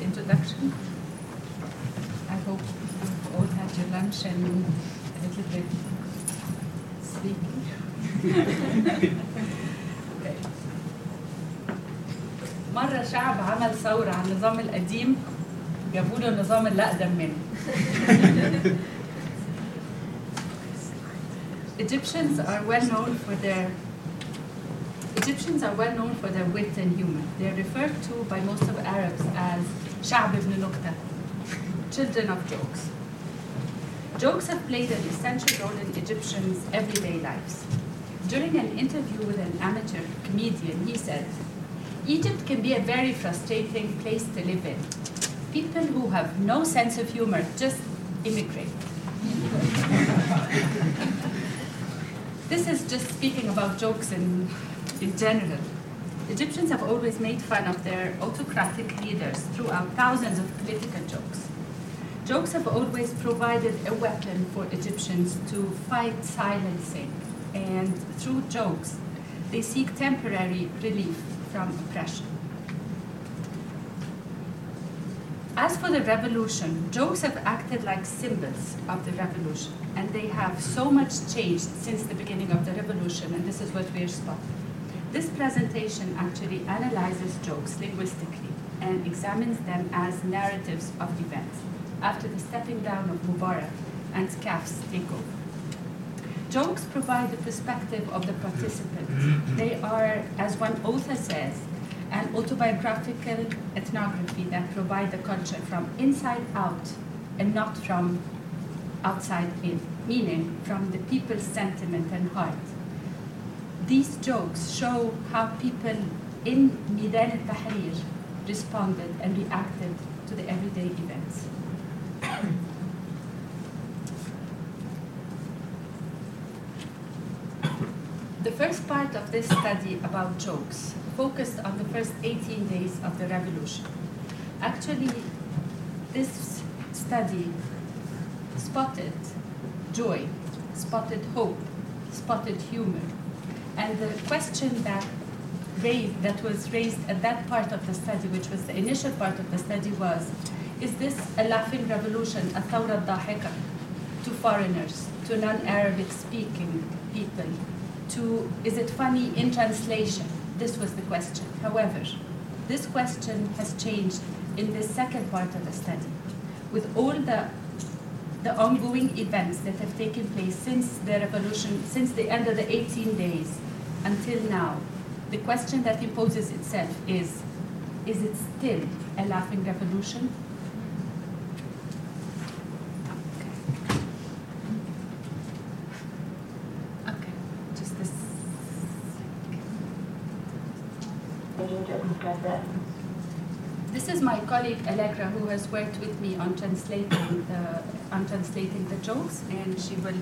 introduction. I hope you've all had your lunch and a little bit sleepy. Okay. مرة شعب عمل ثورة على النظام القديم جابوا له النظام اللي أقدم منه. Egyptians are well known for their Egyptians are well known for their wit and humor. They are referred to by most of Arabs as شعب ابن نكتة, children of jokes. Jokes have played an essential role in Egyptians' everyday lives. During an interview with an amateur comedian, he said, Egypt can be a very frustrating place to live in. People who have no sense of humor just immigrate. this is just speaking about jokes in, in general. Egyptians have always made fun of their autocratic leaders throughout thousands of political jokes. Jokes have always provided a weapon for Egyptians to fight silencing, and through jokes, they seek temporary relief from oppression. As for the revolution, jokes have acted like symbols of the revolution, and they have so much changed since the beginning of the revolution, and this is what we're spotting. This presentation actually analyzes jokes linguistically and examines them as narratives of events after the stepping down of Mubarak and SCAF's takeover. Jokes provide the perspective of the participant. They are, as one author says, an autobiographical ethnography that provide the culture from inside out and not from outside in, meaning from the people's sentiment and heart. These jokes show how people in Midan al-Tahrir responded and reacted to the everyday events. The first part of this study about jokes focused on the first 18 days of the revolution. Actually, this study spotted joy, spotted hope, spotted humor. And the question that raised, that was raised at that part of the study, which was the initial part of the study, was is this a laughing revolution, a thawra dahika, to foreigners, to non-Arabic speaking people? To is it funny in translation? This was the question. However, this question has changed in the second part of the study, with all the the ongoing events that have taken place since the revolution, since the end of the 18 days until now. The question that imposes itself is, is it still a laughing revolution? Okay, just this. This is my colleague Allegra, who has worked with me on translating the on translating the jokes, and she will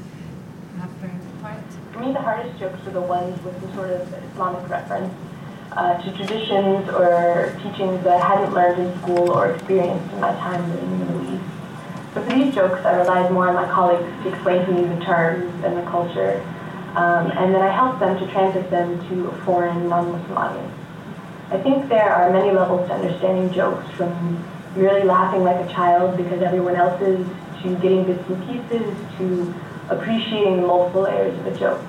have her part. For me, the hardest jokes are the ones with the sort of Islamic reference uh, to traditions or teachings that I hadn't learned in school or experienced in my time living in the Middle East. So for these jokes, I relied more on my colleagues to explain to me the terms and the culture, um, and then I helped them to translate them to a foreign, non-Muslim audience. I think there are many levels to understanding jokes, from really laughing like a child because everyone else is, to getting bits and pieces, to appreciating the multiple layers of a joke.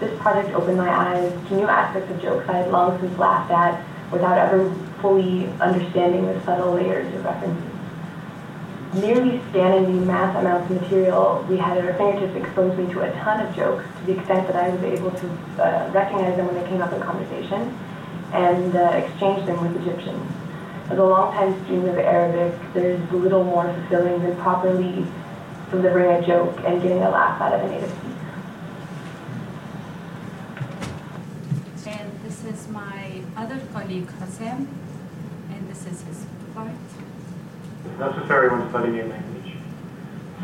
This project opened my eyes to new aspects of jokes I had long since laughed at without ever fully understanding the subtle layers of references. Merely scanning the mass amounts of material we had at our fingertips exposed me to a ton of jokes to the extent that I was able to uh, recognize them when they came up in conversation and uh, exchange them with Egyptians. As a longtime student of Arabic, there's little more fulfilling than properly delivering a joke and getting a laugh out of a native speaker. And this is my other colleague Hassam, and this is his part. It's necessary when studying a language.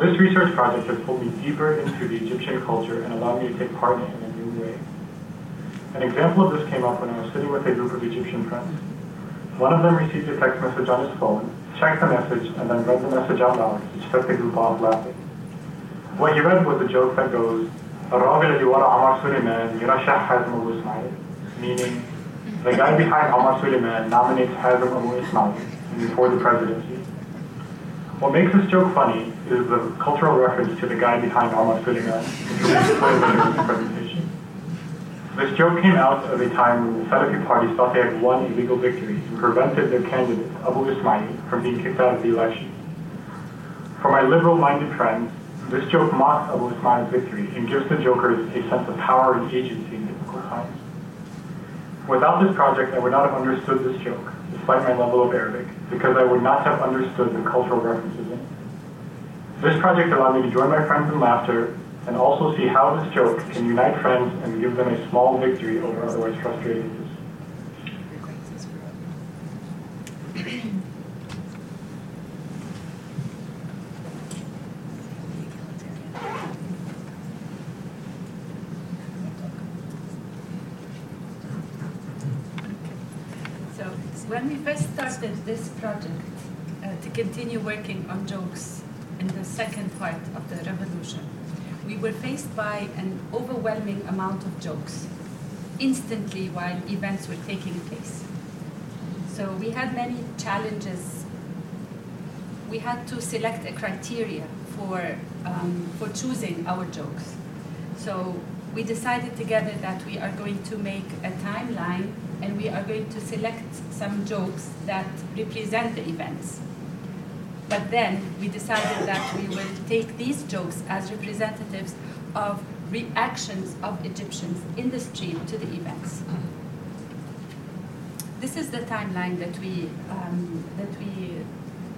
This research project has pulled me deeper into the Egyptian culture and allowed me to take part in it in a new way. An example of this came up when I was sitting with a group of Egyptian friends. One of them received a text message on his phone, checked the message, and then read the message out loud, which set the group off laughing. What he read was a joke that goes, meaning, the guy behind Omar Suleiman nominates Hazem Abu Ismail for the presidency. What makes this joke funny is the cultural reference to the guy behind Omar Suleiman, who is will be. This joke came out of a time when the Salafi party thought they had won a legal victory and prevented their candidate, Abu Ismail, from being kicked out of the election. For my liberal-minded friends, this joke mocks Abu Ismail's victory and gives the jokers a sense of power and agency in difficult times. Without this project, I would not have understood this joke, despite my level of Arabic, because I would not have understood the cultural references in it. This project allowed me to join my friends in laughter and also see how this joke can unite friends and give them a small victory over otherwise frustrating issues. So when we first started this project uh, to continue working on jokes in the second part of the revolution, we were faced by an overwhelming amount of jokes instantly while events were taking place. So we had many challenges. We had to select a criteria for, um, for choosing our jokes. So we decided together that we are going to make a timeline and we are going to select some jokes that represent the events. But then we decided that we will take these jokes as representatives of reactions of Egyptians in the street to the events. This is the timeline that we, um, that we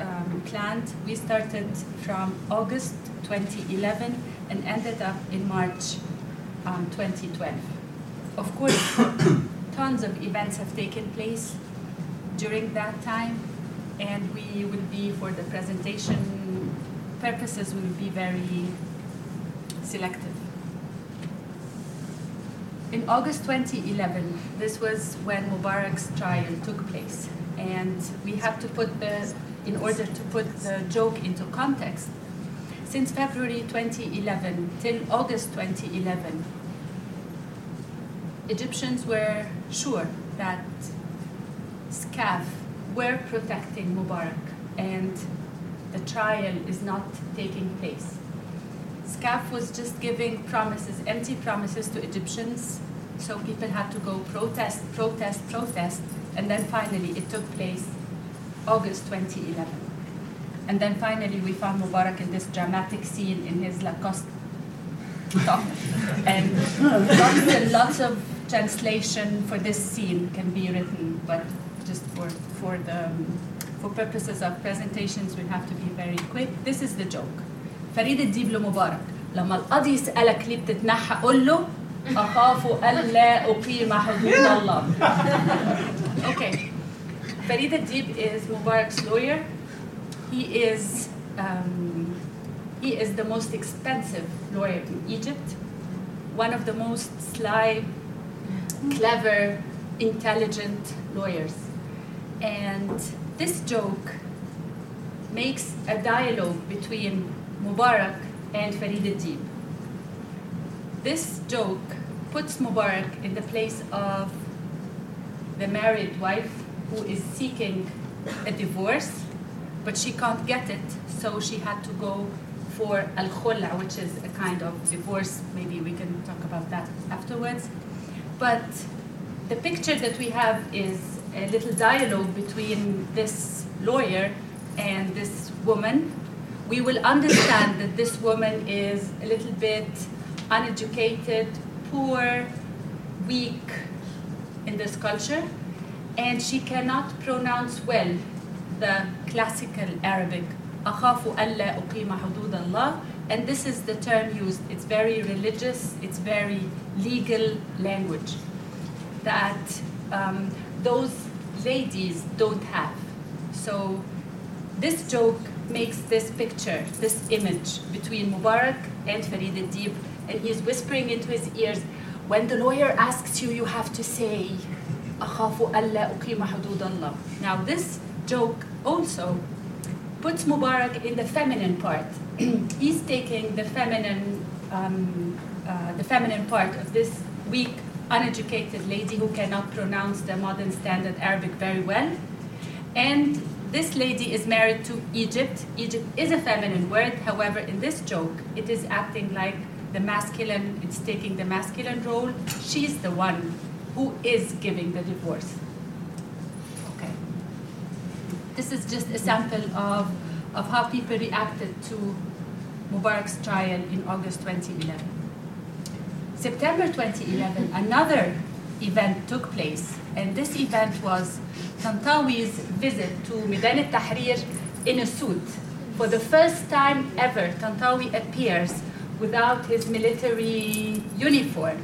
um, planned. We started from August 2011 and ended up in March um, 2012. Of course, tons of events have taken place during that time, and we will be, for the presentation purposes, we will be very selective. In August 2011, this was when Mubarak's trial took place, and we have to put the, in order to put the joke into context, since February 2011 till August 2011, Egyptians were sure that SCAF were protecting Mubarak and the trial is not taking place. SCAF was just giving promises, empty promises to Egyptians, so people had to go protest, protest, protest, and then finally it took place August 2011. And then finally we found Mubarak in this dramatic scene in his Lacoste top. and lots and lots of translation for this scene can be written, but just for, for, the, um, for purposes of presentations, we have to be very quick. This is the joke. فريد الديب لمبارك لما القاضي يسألك ليه بتتنحى قول له أخاف ألا أقيم حدود الله. Okay. Farid el-Deeb is Mubarak's lawyer. He is um, he is the most expensive lawyer in Egypt. One of the most sly, clever, intelligent lawyers. And this joke makes a dialogue between Mubarak and Farid el-Deeb. This joke puts Mubarak in the place of the married wife who is seeking a divorce, but she can't get it, so she had to go for al khula, which is a kind of divorce. Maybe we can talk about that afterwards. But the picture that we have is a little dialogue between this lawyer and this woman. We will understand that this woman is a little bit uneducated, poor, weak in this culture, and she cannot pronounce well the classical Arabic أخاف ألا أقيم حدود الله and this is the term used it's very religious it's very legal language that um, those ladies don't have. So this joke makes this picture, this image between Mubarak and Farid el-Deeb, and he's whispering into his ears, when the lawyer asks you, you have to say, Now this joke also puts Mubarak in the feminine part. he's taking the feminine, um, uh, the feminine part of this weak uneducated lady who cannot pronounce the modern standard Arabic very well, and this lady is married to Egypt. Egypt is a feminine word. However, in this joke, it is acting like the masculine, it's taking the masculine role. She's the one who is giving the divorce. Okay. This is just a sample of, of how people reacted to Mubarak's trial in August 2011. September 2011, another event took place, and this event was Tantawi's visit to Midan al-Tahrir in a suit. For the first time ever, Tantawi appears without his military uniform,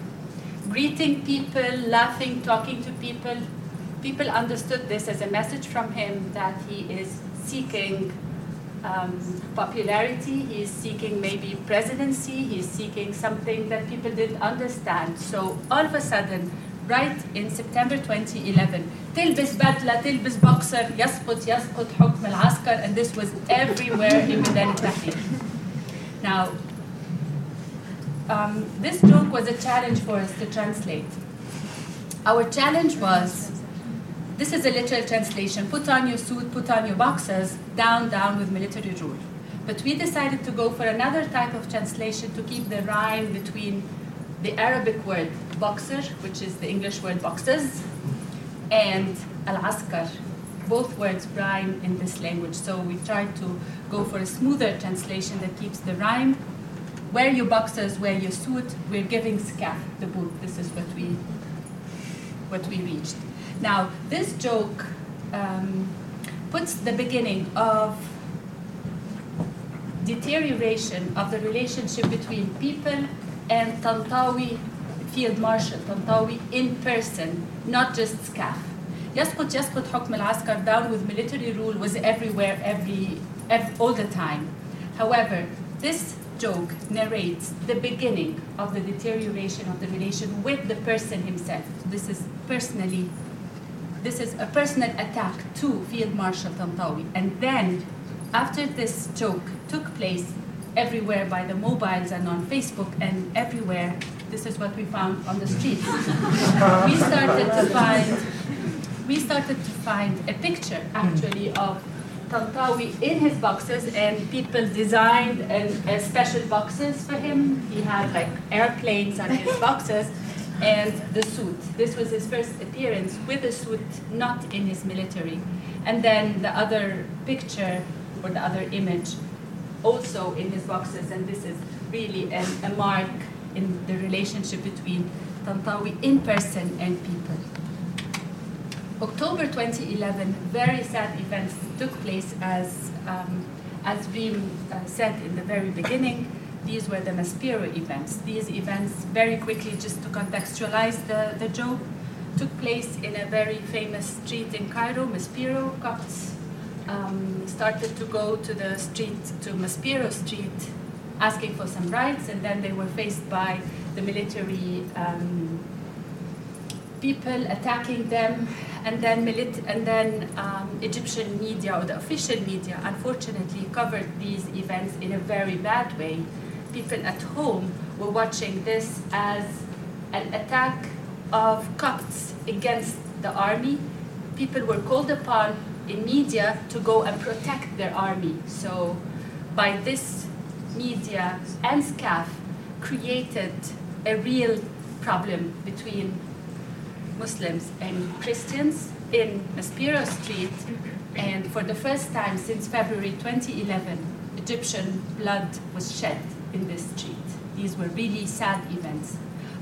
greeting people, laughing, talking to people. People understood this as a message from him that he is seeking um, popularity, he's seeking maybe presidency, he's seeking something that people didn't understand. So all of a sudden, right in September 2011, تلبس بدلة, تلبس yasqut يسقط, يسقط حكم العسكر, and this was everywhere in Medan Tahrir. Now, um, this joke was a challenge for us to translate. Our challenge was this is a literal translation put on your suit put on your boxers down down with military rule but we decided to go for another type of translation to keep the rhyme between the Arabic word boxer, which is the English word boxes, and al-askar. Both words rhyme in this language, so we tried to go for a smoother translation that keeps the rhyme. Wear your boxers, wear your suit. We're giving scaf the boot. This is what we what we reached. Now, this joke um, puts the beginning of deterioration of the relationship between people and Tantawi Field Marshal, Tantawi in person, not just SCAF. يسقط يسقط حكم العسكر down with military rule was everywhere, every, every, all the time. However, this joke narrates the beginning of the deterioration of the relation with the person himself. This is personally, this is a personal attack to Field Marshal Tantawi. And then, after this joke took place, everywhere by the mobiles and on Facebook and everywhere. This is what we found on the streets. we started to find we started to find a picture actually of Tantawi in his boxes and people designed and, uh, special boxes for him. He had like airplanes on his boxes and the suit. This was his first appearance with a suit, not in his military. And then the other picture or the other image also in his boxes, and this is really a, a mark in the relationship between Tantawi in person and people. October 2011, very sad events took place as, um, as Reem uh, said in the very beginning. These were the Maspero events. These events, very quickly, just to contextualize the, the joke, took place in a very famous street in Cairo, Maspero, Copts um, started to go to the street, to Maspero Street, asking for some rights, and then they were faced by the military um, people attacking them, and then, milit- and then um, Egyptian media or the official media unfortunately covered these events in a very bad way. People at home were watching this as an attack of Copts against the army. People were called upon in media to go and protect their army. So by this media and SCAF created a real problem between Muslims and Christians in Maspero Street. And for the first time since February 2011, Egyptian blood was shed in this street. These were really sad events.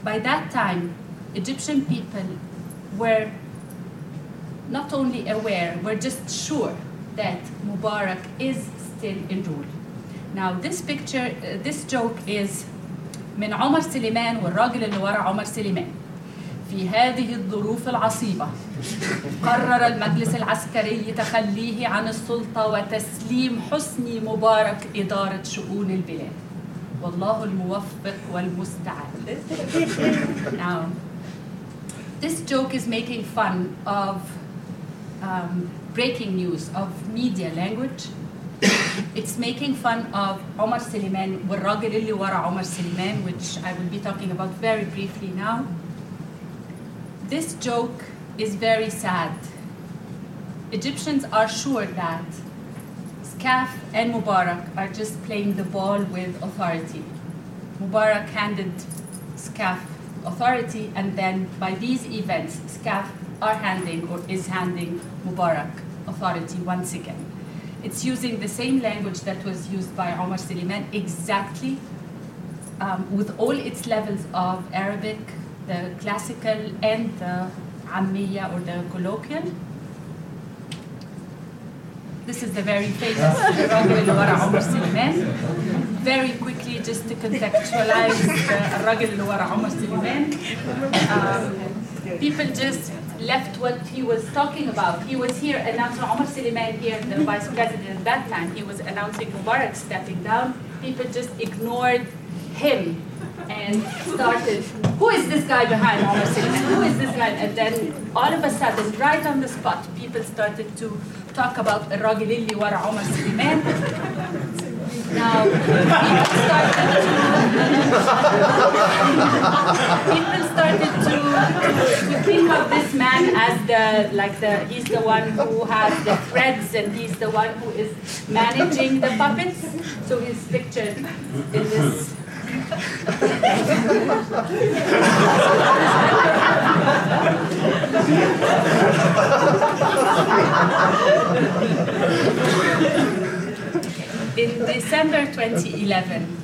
By that time, Egyptian people were not only aware, we're just sure that Mubarak is still in rule. Now this picture, uh, this joke is من عمر سليمان والراجل اللي ورا عمر سليمان. في هذه الظروف العصيبة قرر المجلس العسكري تخليه عن السلطة وتسليم حسني مبارك إدارة شؤون البلاد. والله الموفق والمستعان. now, this joke is making fun of um, breaking news of media language. it's making fun of Omar Suleiman والراجل اللي ورا Omar Suleiman, which I will be talking about very briefly now. This joke is very sad Egyptians are sure that SCAF and Mubarak are just playing the ball with authority. Mubarak handed SCAF authority, and then by these events, SCAF are handing or is handing Mubarak authority once again. It's using the same language that was used by Omar Suleiman exactly um, with all its levels of Arabic, the classical and the Ammiya or the colloquial. This is the very famous الرجل اللي ورا عمر سليمان. Very quickly, just to contextualize the الراجل اللي ورا عمر سليمان. Um, people just left what he was talking about. He was here announcing Omar Suleiman here, the vice president at that time. He was announcing Mubarak stepping down. People just ignored him and started, who is this guy behind Omar Suleiman? Who is this guy? And then all of a sudden, right on the spot, people started to talk about الراجل اللي ورا عمر سليمان. Now, people started to, people started to, to think of this man as the, like the, he's the one who has the threads and he's the one who is managing the puppets. So he's pictured in this in December 2011,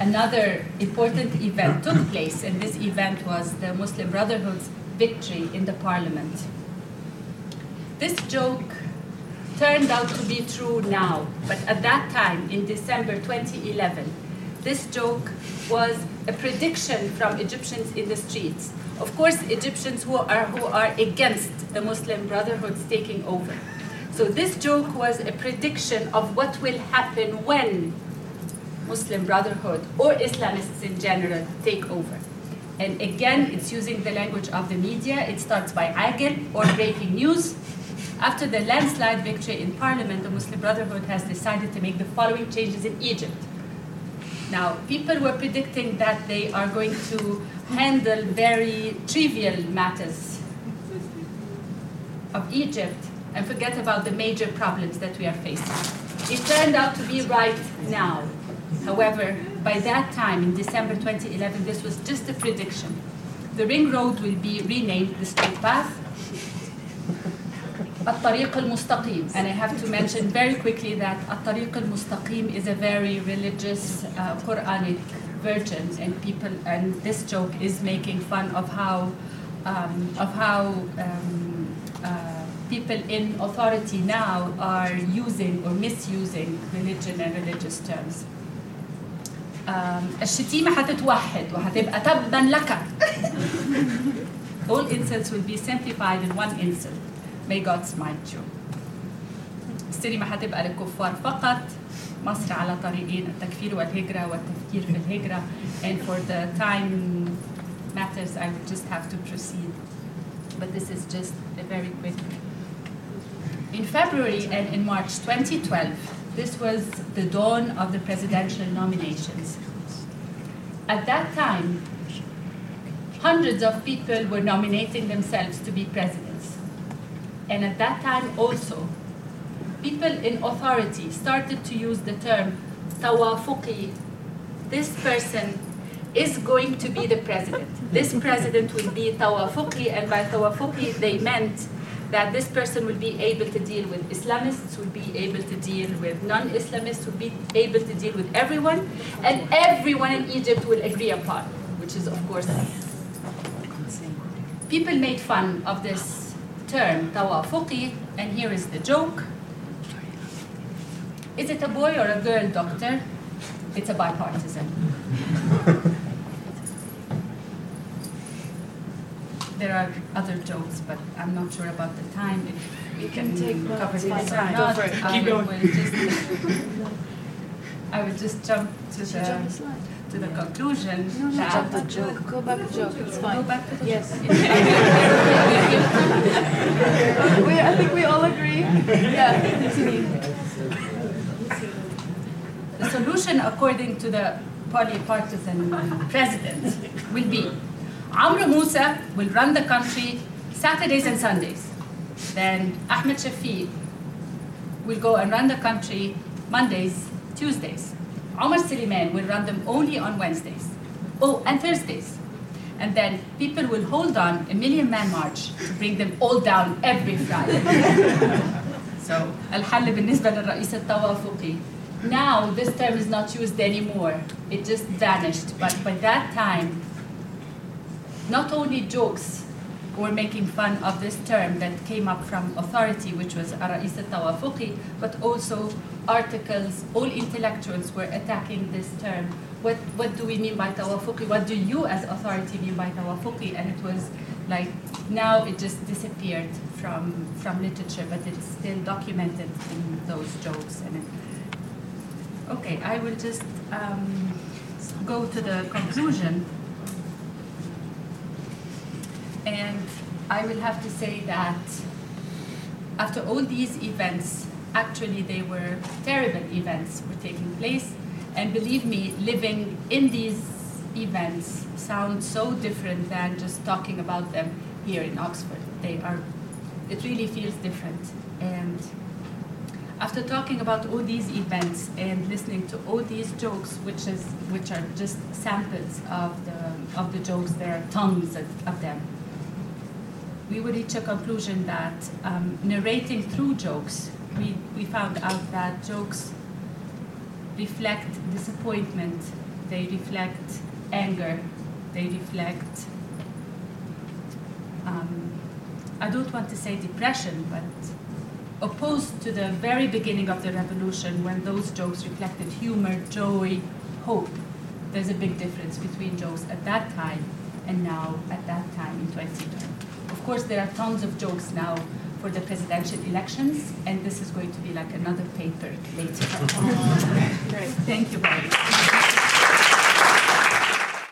another important event took place, and this event was the Muslim Brotherhood's victory in the parliament. This joke turned out to be true now, but at that time, in December 2011, this joke was a prediction from Egyptians in the streets. Of course, Egyptians who are, who are against the Muslim Brotherhood's taking over. So this joke was a prediction of what will happen when Muslim Brotherhood or Islamists in general take over. And again, it's using the language of the media. It starts by agil or breaking news. After the landslide victory in parliament, the Muslim Brotherhood has decided to make the following changes in Egypt. Now, people were predicting that they are going to handle very trivial matters of Egypt and forget about the major problems that we are facing. It turned out to be right now. However, by that time, in December 2011, this was just a prediction. The ring road will be renamed the straight path. الطريق المستقيم and I have to mention very quickly that الطريق المستقيم is a very religious uh, Quranic version and people and this joke is making fun of how um, of how um, uh, people in authority now are using or misusing religion and religious terms. Um, الشتيمة هتتوحد وهتبقى تبا لك. All insults will be simplified in one insult. May God smite you. السينما هتبقى للكفار فقط. مصر على طريقين التكفير والهجرة والتفكير في الهجرة. And for the time matters, I would just have to proceed. But this is just a very quick. In February and in March 2012, this was the dawn of the presidential nominations. At that time, hundreds of people were nominating themselves to be presidents. And at that time also, people in authority started to use the term tawafuqi. This person is going to be the president. This president will be tawafuqi, and by tawafuqi they meant that this person will be able to deal with Islamists, will be able to deal with non-Islamists, will be able to deal with everyone, and everyone in Egypt will agree upon, which is of course people made fun of this term tawafuqi, and here is the joke. Is it a boy or a girl, doctor? It's a bipartisan. there are other jokes, but I'm not sure about the time. If we can, take notes, cover it's this or not, Go for it. I Keep will going. just- I would just jump to Did you jump the the slide? To the conclusion No, no, that jump the joke. Go back to joke. It's Go fine. back to the Yes. we, I think we all agree. Yeah, continue. The solution, according to the polypartisan president, will be Amr Musa will run the country Saturdays and Sundays. then Ahmed Shafiq will go and run the country Mondays, Tuesdays. Omar Suleiman will run them only on Wednesdays. Oh, and Thursdays. And then people will hold on a million man march to bring them all down every Friday. so, الحل بالنسبة للرئيس التوافقي. Now, this term is not used anymore. It just vanished. But by that time, not only jokes were making fun of this term that came up from authority, which was Arais al-Tawafuqi, but also articles, all intellectuals were attacking this term. What, what do we mean by Tawafuqi? What do you as authority mean by Tawafuqi? And it was like, now it just disappeared from, from literature, but it's still documented in those jokes. And it, okay, I will just um, go to the conclusion. And I will have to say that after all these events, actually they were terrible events were taking place. And believe me, living in these events sounds so different than just talking about them here in Oxford. They are, it really feels different. And after talking about all these events and listening to all these jokes, which is which are just samples of the of the jokes, there are tons of, of them we would reach a conclusion that um, narrating through jokes, we, we found out that jokes reflect disappointment, they reflect anger, they reflect, um, I don't want to say depression, but opposed to the very beginning of the revolution when those jokes reflected humor, joy, hope. There's a big difference between jokes at that time and now at that time in 2020. Of course, there are tons of jokes now for the presidential elections, and this is going to be like another paper later. Great. Thank you very much.